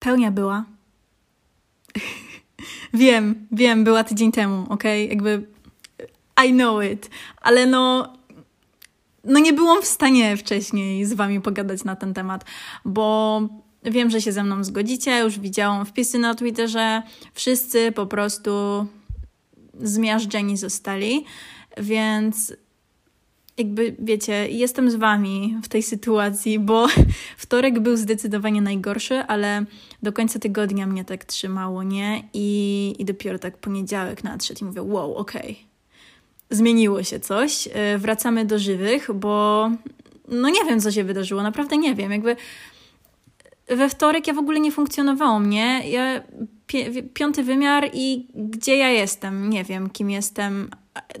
pełnia była. wiem, wiem, była tydzień temu, ok? Jakby I know it, ale no no nie byłam w stanie wcześniej z wami pogadać na ten temat, bo wiem, że się ze mną zgodzicie. Już widziałam wpisy na Twitterze. Wszyscy po prostu zmiażdżeni zostali, więc jakby wiecie, jestem z wami w tej sytuacji, bo wtorek był zdecydowanie najgorszy, ale do końca tygodnia mnie tak trzymało, nie? I, i dopiero tak poniedziałek nadszedł i mówię, wow, okej. Okay zmieniło się coś, e, wracamy do żywych, bo no nie wiem, co się wydarzyło, naprawdę nie wiem. Jakby we wtorek ja w ogóle nie funkcjonowałam, nie? Ja, piąty wymiar i gdzie ja jestem? Nie wiem, kim jestem.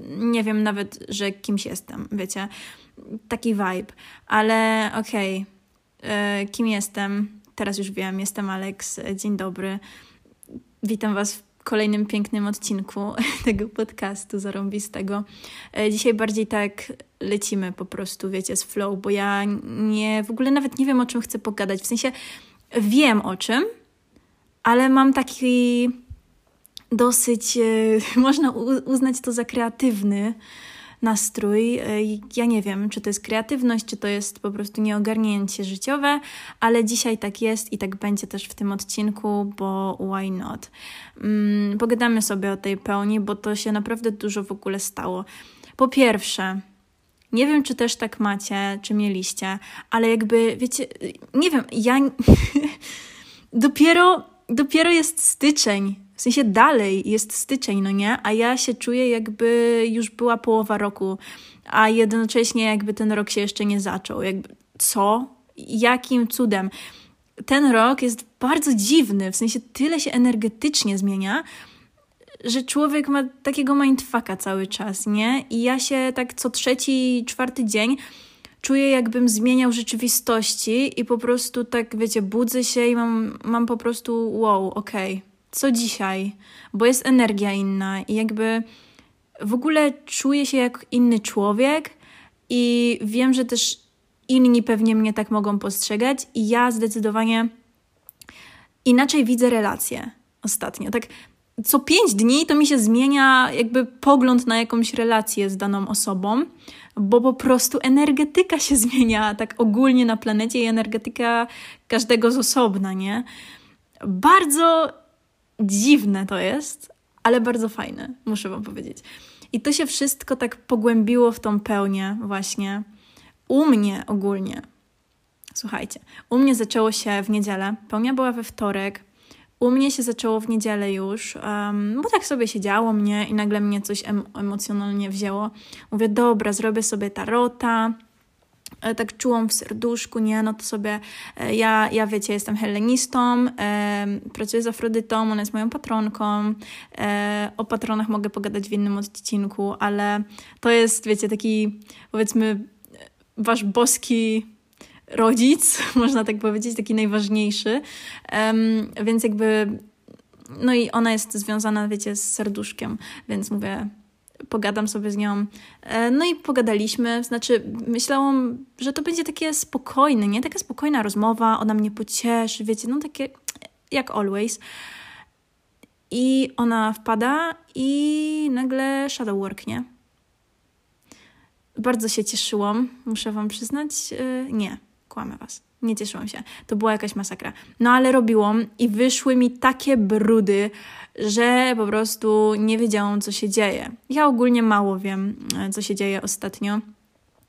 Nie wiem nawet, że kimś jestem, wiecie? Taki vibe. Ale okej, okay. E, kim jestem? Teraz już wiem, jestem Alex. Dzień dobry. Witam Was w kolejnym pięknym odcinku tego podcastu zarąbistego. E, dzisiaj bardziej tak lecimy po prostu, wiecie, z flow, bo ja nie, w ogóle nawet nie wiem, o czym chcę pogadać. W sensie wiem o czym, ale mam taki dosyć, e, można uznać to za kreatywny nastrój. E, ja nie wiem, czy to jest kreatywność, czy to jest po prostu nieogarnięcie życiowe, ale dzisiaj tak jest i tak będzie też w tym odcinku, bo why not? Mm, pogadamy sobie o tej pełni, bo to się naprawdę dużo w ogóle stało. Po pierwsze, nie wiem, czy też tak macie, czy mieliście, ale jakby, wiecie, nie wiem, ja dopiero, dopiero jest styczeń, w sensie dalej jest styczeń, no nie? A ja się czuję, jakby już była połowa roku, a jednocześnie jakby ten rok się jeszcze nie zaczął. Jakby, co? Jakim cudem? Ten rok jest bardzo dziwny, w sensie tyle się energetycznie zmienia, że człowiek ma takiego mindfucka cały czas, nie? I ja się tak co trzeci, czwarty dzień czuję, jakbym zmieniał rzeczywistości i po prostu tak, wiecie, budzę się i mam, mam po prostu wow, okej. Okay co dzisiaj, bo jest energia inna i jakby w ogóle czuję się jak inny człowiek i wiem, że też inni pewnie mnie tak mogą postrzegać i ja zdecydowanie inaczej widzę relacje ostatnio. Tak co pięć dni to mi się zmienia jakby pogląd na jakąś relację z daną osobą, bo po prostu energetyka się zmienia tak ogólnie na planecie i energetyka każdego z osobna, nie? Bardzo dziwne to jest, ale bardzo fajne, muszę Wam powiedzieć. I to się wszystko tak pogłębiło w tą pełnię, właśnie. U mnie ogólnie, słuchajcie, u mnie zaczęło się w niedzielę, pełnia była we wtorek, u mnie się zaczęło w niedzielę już, um, bo tak sobie siedziało mnie i nagle mnie coś em emocjonalnie wzięło. Mówię, dobra, zrobię sobie tarota, tak czułam w serduszku, nie, no to sobie, e, ja, ja wiecie, jestem hellenistą, e, pracuję z Afrodytą, ona jest moją patronką, e, o patronach mogę pogadać w innym odcinku, ale to jest, wiecie, taki, powiedzmy, wasz boski rodzic, można tak powiedzieć, taki najważniejszy, więc jakby, no i ona jest związana, wiecie, z serduszkiem, więc mówię, pogadam sobie z nią. E, no i pogadaliśmy, znaczy myślałam, że to będzie takie spokojne, nie? Taka spokojna rozmowa, ona mnie pocieszy, wiecie, no takie jak always. I ona wpada i nagle shadow work, nie? Bardzo się cieszyłam, muszę wam przyznać. E, nie, kłamę was. Nie cieszyłam się. To była jakaś masakra. No ale robiłam i wyszły mi takie brudy, że po prostu nie wiedziałam, co się dzieje. Ja ogólnie mało wiem, e, co się dzieje ostatnio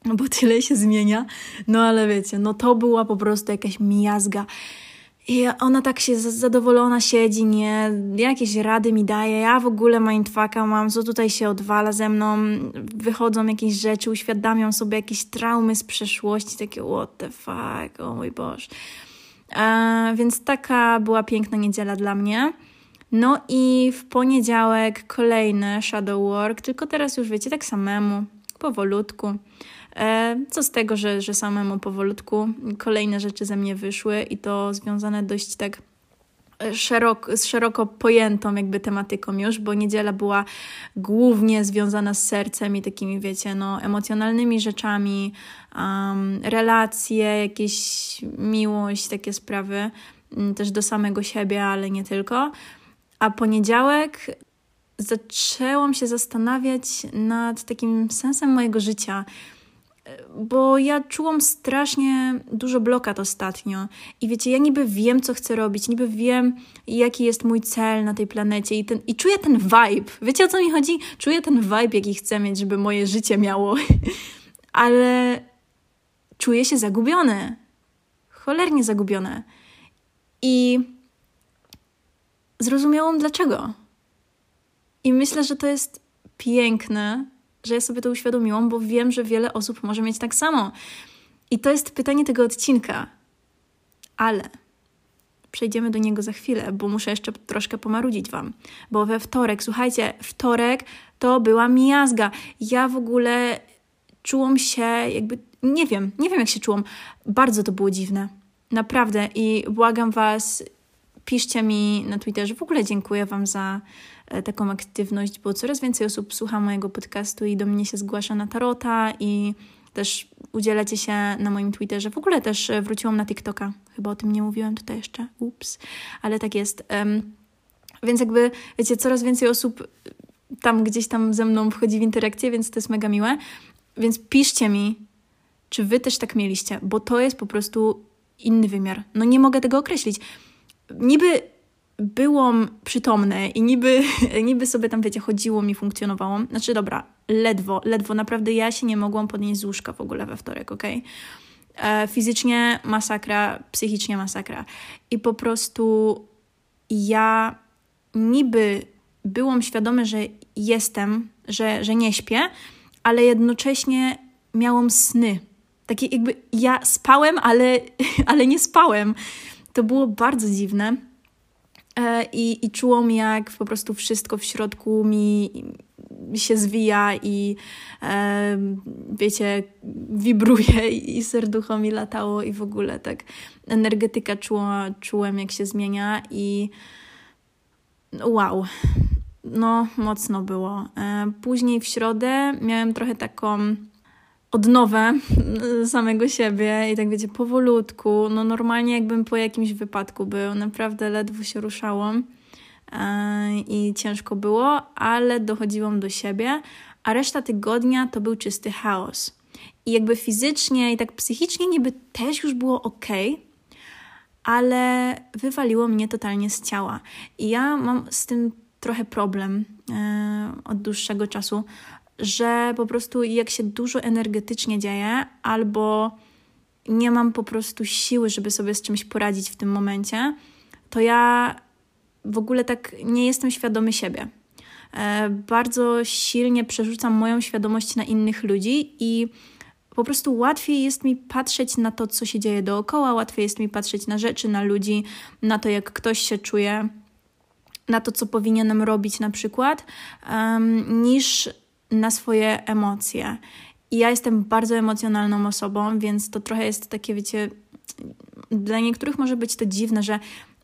bo tyle się zmienia. No ale wiecie, no to była po prostu jakaś miazga. I ona tak się zadowolona siedzi, nie? Jakieś rady mi daje. Ja w ogóle mindfucka mam, co tutaj się odwala ze mną. Wychodzą jakieś rzeczy, uświadamiam sobie jakieś traumy z przeszłości, takie what the fuck, o mój Boże. E, więc taka była piękna niedziela dla mnie. No i w poniedziałek kolejny shadow work, tylko teraz już wiecie, tak samemu, powolutku. E, co z tego, że, że samemu powolutku kolejne rzeczy ze mnie wyszły i to związane dość tak e, szeroko, z szeroko pojętą jakby tematyką już, bo niedziela była głównie związana z sercem i takimi, wiecie, no, emocjonalnymi rzeczami, um, relacje, jakieś miłość, takie sprawy. też do samego siebie, ale nie tylko. A poniedziałek zaczęłam się zastanawiać nad takim sensem mojego życia bo ja czułam strasznie dużo blokad ostatnio. I wiecie, ja niby wiem, co chcę robić, niby wiem, jaki jest mój cel na tej planecie i, ten, i czuję ten vibe. Wiecie, o co mi chodzi? Czuję ten vibe, jaki chcę mieć, żeby moje życie miało. Ale czuję się zagubione. Cholernie zagubione. I zrozumiałam dlaczego. I myślę, że to jest piękne, że ja sobie to uświadomiłam, bo wiem, że wiele osób może mieć tak samo. I to jest pytanie tego odcinka. Ale przejdziemy do niego za chwilę, bo muszę jeszcze troszkę pomarudzić Wam. Bo we wtorek, słuchajcie, wtorek to była miazga. Ja w ogóle czułam się jakby, nie wiem, nie wiem jak się czułam. Bardzo to było dziwne. Naprawdę. I błagam Was, piszcie mi na Twitterze. W ogóle dziękuję Wam za taką aktywność, bo coraz więcej osób słucha mojego podcastu i do mnie się zgłasza na tarota i też udzielacie się na moim Twitterze. W ogóle też e, wróciłam na TikToka. Chyba o tym nie mówiłam tutaj jeszcze. Ups. Ale tak jest. Um, więc jakby, wiecie, coraz więcej osób tam gdzieś tam ze mną wchodzi w interakcję, więc to jest mega miłe. Więc piszcie mi, czy wy też tak mieliście, bo to jest po prostu inny wymiar. No nie mogę tego określić. Niby byłam przytomne i niby, niby sobie tam, wiecie, chodziło mi, funkcjonowało. Znaczy, dobra, ledwo, ledwo, naprawdę ja się nie mogłam podnieść z łóżka w ogóle we wtorek, ok? E, fizycznie masakra, psychicznie masakra. I po prostu ja niby byłam świadoma, że jestem, że, że nie śpię, ale jednocześnie miałam sny. Takie jakby ja spałem, ale, ale nie spałem. To było bardzo dziwne. E, I, I czułam, jak po prostu wszystko w środku mi się zwija i e, wiecie, wibruje i serducho mi latało i w ogóle tak energetyka czuła, czułem, jak się zmienia i wow, no mocno było. E, później w środę miałem trochę taką odnowę samego siebie i tak wiecie, powolutku, no normalnie jakbym po jakimś wypadku był, naprawdę ledwo się ruszałam e, i ciężko było, ale dochodziłam do siebie, a reszta tygodnia to był czysty chaos. I jakby fizycznie i tak psychicznie niby też już było ok, ale wywaliło mnie totalnie z ciała. I ja mam z tym trochę problem e, od dłuższego czasu, że po prostu jak się dużo energetycznie dzieje, albo nie mam po prostu siły, żeby sobie z czymś poradzić w tym momencie, to ja w ogóle tak nie jestem świadomy siebie. E, bardzo silnie przerzucam moją świadomość na innych ludzi i po prostu łatwiej jest mi patrzeć na to, co się dzieje dookoła, łatwiej jest mi patrzeć na rzeczy, na ludzi, na to, jak ktoś się czuje, na to, co powinienem robić na przykład, niż na swoje emocje. I ja jestem bardzo emocjonalną osobą, więc to trochę jest takie, wiecie, dla niektórych może być to dziwne, że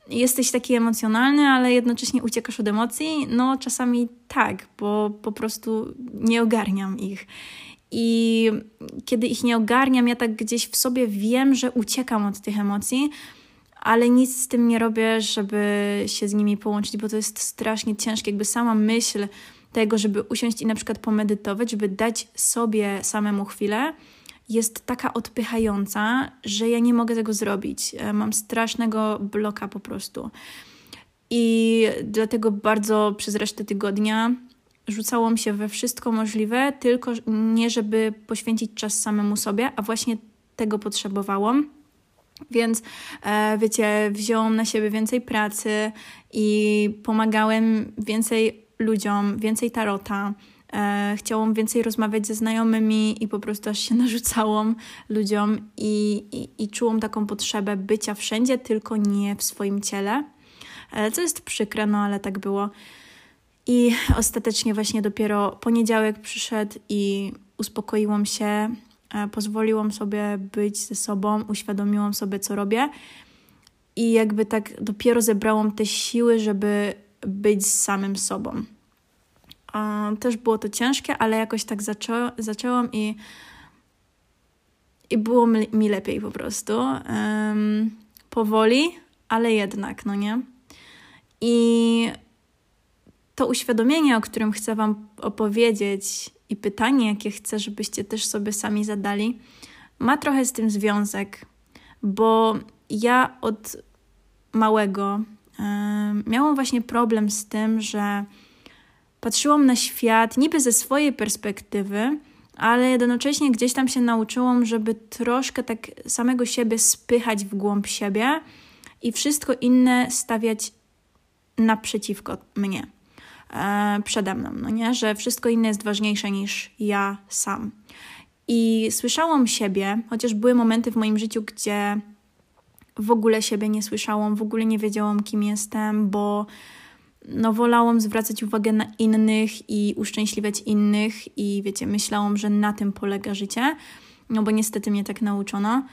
jesteś taki emocjonalny, ale jednocześnie uciekasz od emocji. No, czasami tak, bo po prostu nie ogarniam ich. I kiedy ich nie ogarniam, ja tak gdzieś w sobie wiem, że uciekam od tych emocji, ale nic z tym nie robię, żeby się z nimi połączyć, bo to jest strasznie ciężkie. Jakby sama myśl, tego, żeby usiąść i na przykład pomedytować, żeby dać sobie samemu chwilę, jest taka odpychająca, że ja nie mogę tego zrobić. E, mam strasznego bloka po prostu. I dlatego bardzo przez resztę tygodnia rzucałam się we wszystko możliwe, tylko nie żeby poświęcić czas samemu sobie, a właśnie tego potrzebowałam. Więc e, wiecie, wziąłam na siebie więcej pracy i pomagałem więcej ludziom, więcej tarota. E, chciałam więcej rozmawiać ze znajomymi i po prostu aż się narzucałam ludziom i, i, i czułam taką potrzebę bycia wszędzie, tylko nie w swoim ciele. E, co jest przykre, no ale tak było. I ostatecznie właśnie dopiero poniedziałek przyszedł i uspokoiłam się, e, pozwoliłam sobie być ze sobą, uświadomiłam sobie, co robię. I jakby tak dopiero zebrałam te siły, żeby być samym sobą. Też było to ciężkie, ale jakoś tak zaczą zaczęłam i, i było mi lepiej po prostu. Um, powoli, ale jednak, no nie? I to uświadomienie, o którym chcę Wam opowiedzieć, i pytanie, jakie chcę, żebyście też sobie sami zadali, ma trochę z tym związek, bo ja od małego miałam właśnie problem z tym, że patrzyłam na świat niby ze swojej perspektywy, ale jednocześnie gdzieś tam się nauczyłam, żeby troszkę tak samego siebie spychać w głąb siebie i wszystko inne stawiać naprzeciwko mnie, e, przede mną, no nie? Że wszystko inne jest ważniejsze niż ja sam. I słyszałam siebie, chociaż były momenty w moim życiu, gdzie w ogóle siebie nie słyszałam, w ogóle nie wiedziałam, kim jestem, bo no, wolałam zwracać uwagę na innych i uszczęśliwiać innych, i wiecie, myślałam, że na tym polega życie, no bo niestety mnie tak nauczono.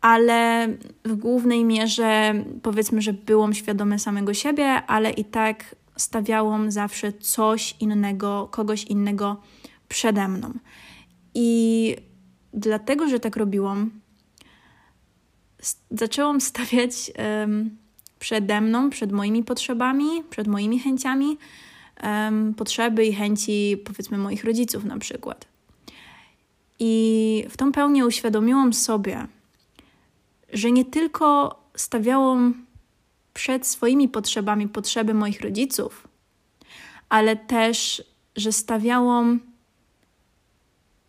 Ale w głównej mierze powiedzmy, że byłam świadome samego siebie, ale i tak stawiałam zawsze coś innego, kogoś innego przede mną. I dlatego, że tak robiłam, zaczęłam stawiać um, przede mną, przed moimi potrzebami, przed moimi chęciami, um, potrzeby i chęci, powiedzmy, moich rodziców na przykład. I w tą pełnię uświadomiłam sobie, że nie tylko stawiałam przed swoimi potrzebami potrzeby moich rodziców, ale też, że stawiałam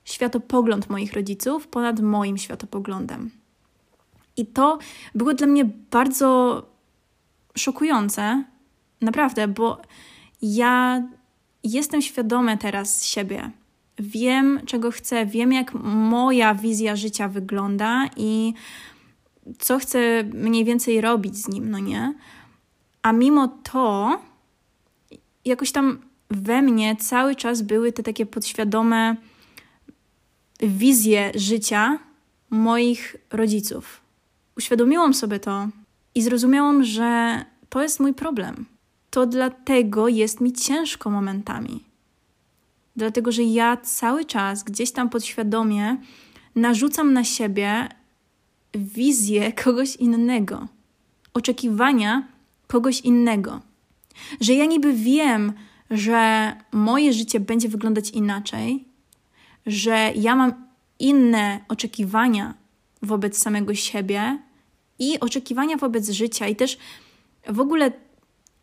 światopogląd moich rodziców ponad moim światopoglądem. I to było dla mnie bardzo szokujące, naprawdę, bo ja jestem świadoma teraz siebie. Wiem, czego chcę, wiem, jak moja wizja życia wygląda i co chcę mniej więcej robić z nim, no nie? A mimo to, jakoś tam we mnie cały czas były te takie podświadome wizje życia moich rodziców. Uświadomiłam sobie to i zrozumiałam, że to jest mój problem. To dlatego jest mi ciężko momentami. Dlatego, że ja cały czas gdzieś tam podświadomie narzucam na siebie wizję kogoś innego, oczekiwania kogoś innego. Że ja niby wiem, że moje życie będzie wyglądać inaczej, że ja mam inne oczekiwania wobec samego siebie i oczekiwania wobec życia, i też w ogóle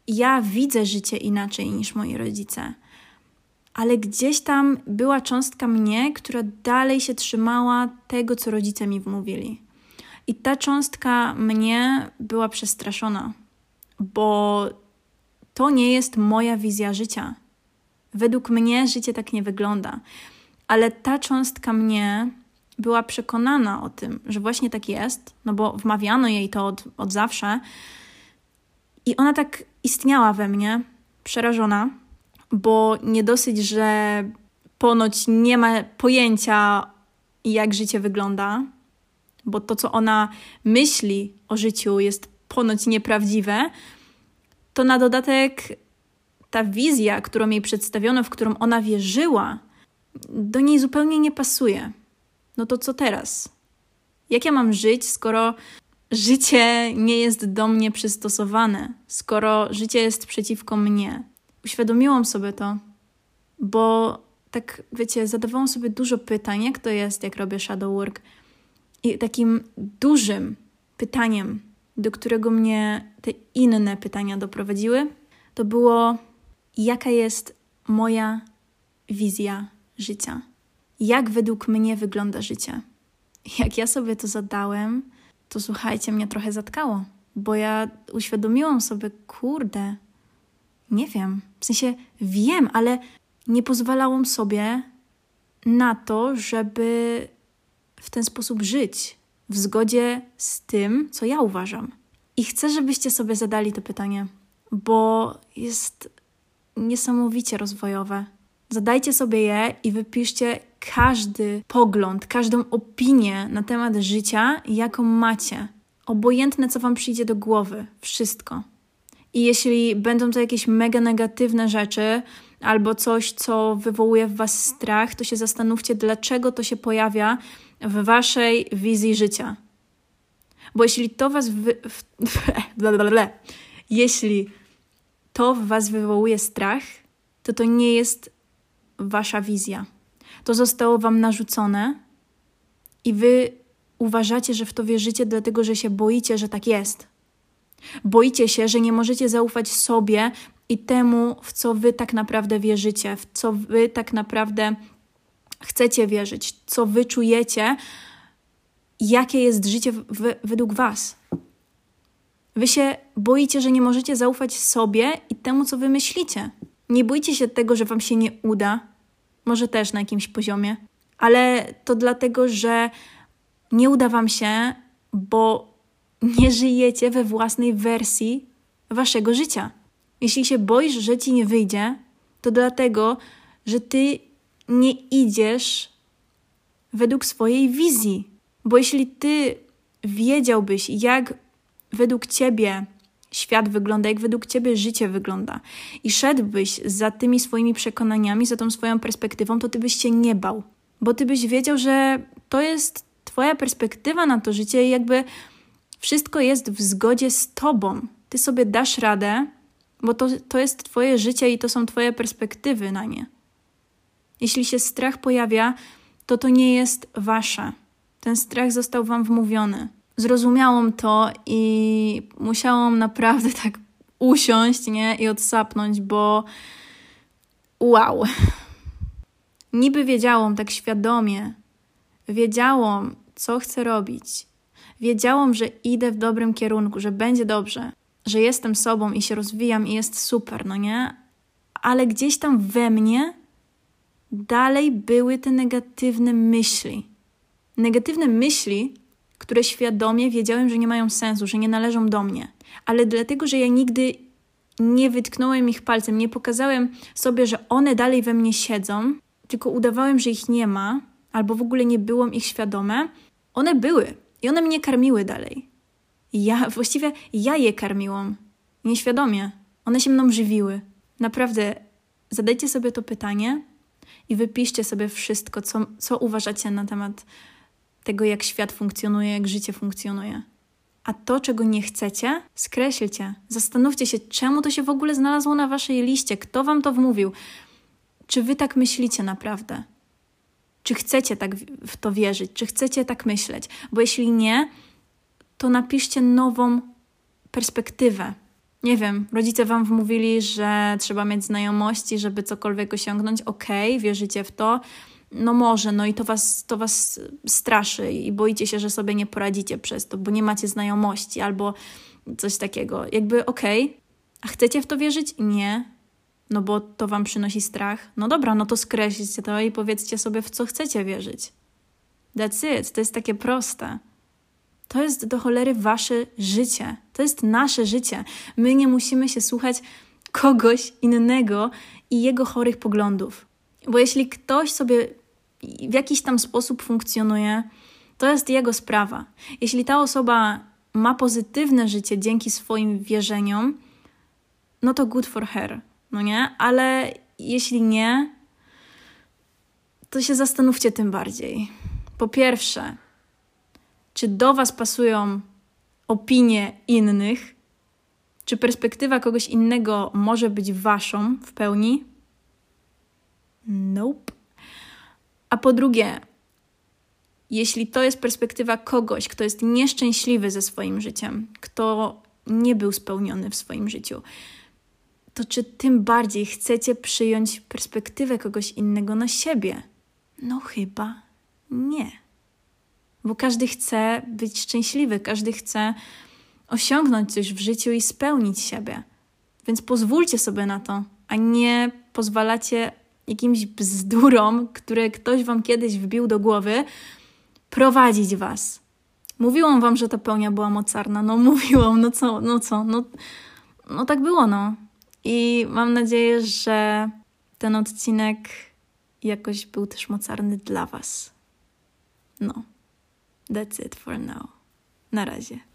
ja widzę życie inaczej niż moi rodzice. Ale gdzieś tam była cząstka mnie, która dalej się trzymała tego, co rodzice mi wmówili. I ta cząstka mnie była przestraszona, bo to nie jest moja wizja życia. Według mnie życie tak nie wygląda. Ale ta cząstka mnie była przekonana o tym, że właśnie tak jest, no bo wmawiano jej to od, od zawsze. I ona tak istniała we mnie, przerażona, bo nie dosyć, że ponoć nie ma pojęcia, jak życie wygląda, bo to, co ona myśli o życiu, jest ponoć nieprawdziwe, to na dodatek ta wizja, którą jej przedstawiono, w którą ona wierzyła, do niej zupełnie nie pasuje. No to co teraz? Jak ja mam żyć, skoro życie nie jest do mnie przystosowane, skoro życie jest przeciwko mnie? Uświadomiłam sobie to, bo tak, wiecie, zadawałam sobie dużo pytań, jak to jest, jak robię shadow work. I takim dużym pytaniem, do którego mnie te inne pytania doprowadziły, to było, jaka jest moja wizja życia. Jak według mnie wygląda życie? Jak ja sobie to zadałem, to słuchajcie, mnie trochę zatkało, bo ja uświadomiłam sobie, kurde, nie wiem. W sensie wiem, ale nie pozwalałam sobie na to, żeby w ten sposób żyć, w zgodzie z tym, co ja uważam. I chcę, żebyście sobie zadali to pytanie, bo jest niesamowicie rozwojowe. Zadajcie sobie je i wypiszcie każdy pogląd, każdą opinię na temat życia, jaką macie. Obojętne, co Wam przyjdzie do głowy, wszystko. I jeśli będą to jakieś mega negatywne rzeczy, albo coś, co wywołuje w Was strach, to się zastanówcie, dlaczego to się pojawia w Waszej wizji życia. Bo jeśli to was wy... jeśli to w was wywołuje strach, to to nie jest wasza wizja. To zostało wam narzucone i wy uważacie, że w to wierzycie, dlatego że się boicie, że tak jest. Boicie się, że nie możecie zaufać sobie i temu, w co wy tak naprawdę wierzycie, w co wy tak naprawdę chcecie wierzyć, co wy czujecie, jakie jest życie w, w, według was. Wy się boicie, że nie możecie zaufać sobie i temu, co wy myślicie. Nie bójcie się tego, że wam się nie uda, może też na jakimś poziomie, ale to dlatego, że nie uda wam się, bo nie żyjecie we własnej wersji waszego życia. Jeśli się boisz, że ci nie wyjdzie, to dlatego, że ty nie idziesz według swojej wizji. Bo jeśli ty wiedziałbyś, jak według ciebie świat wygląda, jak według ciebie życie wygląda i szedłbyś za tymi swoimi przekonaniami, za tą swoją perspektywą, to ty byś się nie bał. Bo ty byś wiedział, że to jest twoja perspektywa na to życie i jakby wszystko jest w zgodzie z tobą. Ty sobie dasz radę, bo to, to jest twoje życie i to są twoje perspektywy na nie. Jeśli się strach pojawia, to to nie jest wasze. Ten strach został wam wmówiony. Zrozumiałam to i musiałam naprawdę tak usiąść, nie? I odsapnąć, bo wow. Niby wiedziałam tak świadomie, wiedziałam, co chcę robić. Wiedziałam, że idę w dobrym kierunku, że będzie dobrze, że jestem sobą i się rozwijam i jest super, no nie? Ale gdzieś tam we mnie dalej były te negatywne myśli. Negatywne myśli, które świadomie wiedziałem, że nie mają sensu, że nie należą do mnie, ale dlatego, że ja nigdy nie wytknąłem ich palcem, nie pokazałem sobie, że one dalej we mnie siedzą, tylko udawałem, że ich nie ma, albo w ogóle nie byłam ich świadome, one były i one mnie karmiły dalej. Ja, właściwie ja je karmiłam, nieświadomie. One się mną żywiły. Naprawdę, zadajcie sobie to pytanie i wypiszcie sobie wszystko, co, co uważacie na temat tego, jak świat funkcjonuje, jak życie funkcjonuje. A to, czego nie chcecie, skreślcie. Zastanówcie się, czemu to się w ogóle znalazło na waszej liście, kto wam to wmówił. Czy wy tak myślicie naprawdę? Czy chcecie tak w to wierzyć? Czy chcecie tak myśleć? Bo jeśli nie, to napiszcie nową perspektywę. Nie wiem, rodzice wam wmówili, że trzeba mieć znajomości, żeby cokolwiek osiągnąć. Okej, okay, wierzycie w to. No może, no i to was, to was straszy i boicie się, że sobie nie poradzicie przez to, bo nie macie znajomości albo coś takiego. Jakby okej, okay. a chcecie w to wierzyć? Nie no bo to wam przynosi strach. No dobra, no to skreślcie to i powiedzcie sobie, w co chcecie wierzyć. That's it. To jest takie proste. To jest do cholery wasze życie. To jest nasze życie. My nie musimy się słuchać kogoś innego i jego chorych poglądów. Bo jeśli ktoś sobie w jakiś tam sposób funkcjonuje, to jest jego sprawa. Jeśli ta osoba ma pozytywne życie dzięki swoim wierzeniom, no to good for her no nie? Ale jeśli nie, to się zastanówcie tym bardziej. Po pierwsze, czy do Was pasują opinie innych? Czy perspektywa kogoś innego może być Waszą w pełni? Nope. A po drugie, jeśli to jest perspektywa kogoś, kto jest nieszczęśliwy ze swoim życiem, kto nie był spełniony w swoim życiu, to czy tym bardziej chcecie przyjąć perspektywę kogoś innego na siebie? No chyba nie. Bo każdy chce być szczęśliwy, każdy chce osiągnąć coś w życiu i spełnić siebie. Więc pozwólcie sobie na to, a nie pozwalacie jakimś bzdurom, które ktoś wam kiedyś wbił do głowy, prowadzić was. Mówiłam wam, że ta pełnia była mocarna. No mówiłam, no co, no co, no, no tak było, no. I mam nadzieję, że ten odcinek jakoś był też mocarny dla Was. No, that's it for now. Na razie.